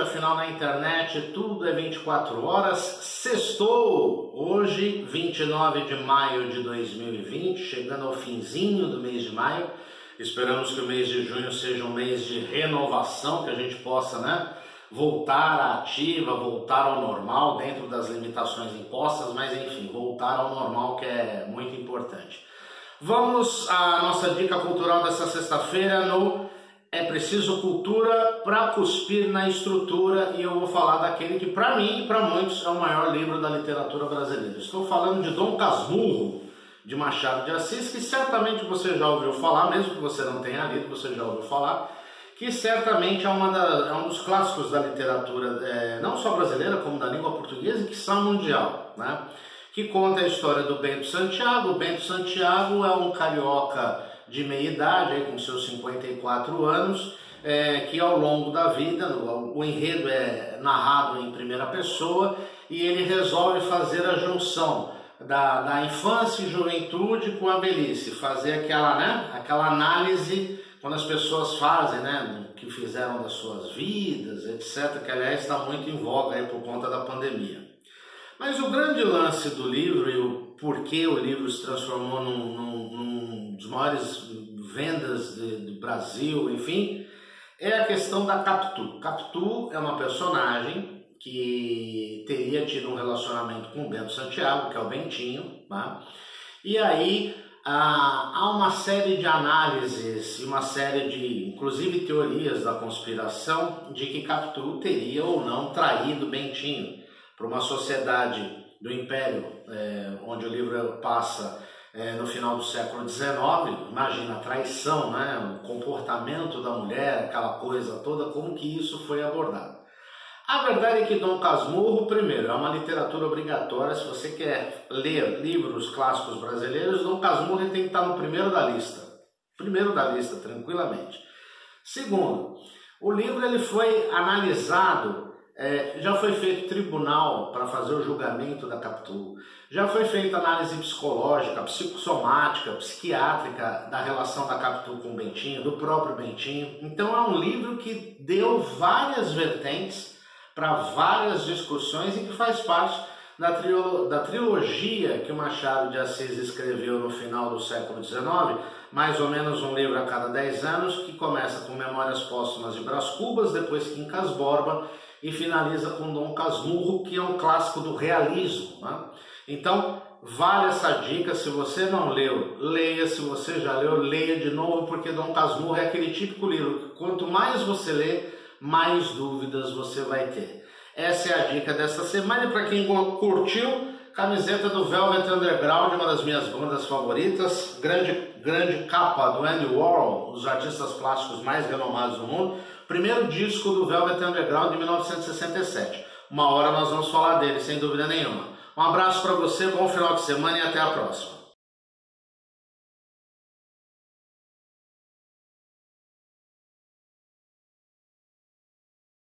afinal na internet tudo é 24 horas. Sextou! Hoje, 29 de maio de 2020, chegando ao finzinho do mês de maio. Esperamos que o mês de junho seja um mês de renovação, que a gente possa, né? voltar à ativa, voltar ao normal dentro das limitações impostas, mas enfim, voltar ao normal que é muito importante. Vamos à nossa dica cultural dessa sexta-feira no É Preciso Cultura para Cuspir na Estrutura e eu vou falar daquele que para mim e para muitos é o maior livro da literatura brasileira. Estou falando de Dom Casmurro, de Machado de Assis, que certamente você já ouviu falar, mesmo que você não tenha lido, você já ouviu falar que certamente é, uma da, é um dos clássicos da literatura, é, não só brasileira, como da língua portuguesa, e que são mundial, né? que conta a história do Bento Santiago. O Bento Santiago é um carioca de meia idade, aí, com seus 54 anos, é, que ao longo da vida, o, o enredo é narrado em primeira pessoa, e ele resolve fazer a junção da, da infância e juventude com a velhice, fazer aquela, né, aquela análise quando as pessoas fazem, né, o que fizeram das suas vidas, etc., que aliás está muito em voga aí por conta da pandemia. Mas o grande lance do livro e o porquê o livro se transformou num, num, num dos maiores vendas do Brasil, enfim, é a questão da Capitu. Capitu é uma personagem que teria tido um relacionamento com o Bento Santiago, que é o Bentinho, tá? e aí ah, há uma série de análises e uma série de, inclusive, teorias da conspiração de que Capitu teria ou não traído Bentinho para uma sociedade do Império, é, onde o livro passa é, no final do século XIX. Imagina a traição, né? o comportamento da mulher, aquela coisa toda, como que isso foi abordado. A verdade é que Dom Casmurro, primeiro, é uma literatura obrigatória. Se você quer ler livros clássicos brasileiros, Dom Casmurro tem que estar no primeiro da lista. Primeiro da lista, tranquilamente. Segundo, o livro ele foi analisado, é, já foi feito tribunal para fazer o julgamento da Capitu, já foi feita análise psicológica, psicossomática, psiquiátrica da relação da Capitu com o Bentinho, do próprio Bentinho. Então é um livro que deu várias vertentes para várias discussões e que faz parte da, da trilogia que o Machado de Assis escreveu no final do século XIX, mais ou menos um livro a cada 10 anos, que começa com Memórias Póstumas de Brás Cubas, depois Quincas Borba e finaliza com Dom Casmurro, que é um clássico do realismo. Né? Então, vale essa dica. Se você não leu, leia. Se você já leu, leia de novo, porque Dom Casmurro é aquele típico livro que quanto mais você lê, mais dúvidas você vai ter. Essa é a dica desta semana para quem curtiu, camiseta do Velvet Underground, uma das minhas bandas favoritas, grande, grande capa do Andy Warhol, um dos artistas plásticos mais renomados do mundo, primeiro disco do Velvet Underground de 1967. Uma hora nós vamos falar dele, sem dúvida nenhuma. Um abraço para você, bom final de semana e até a próxima.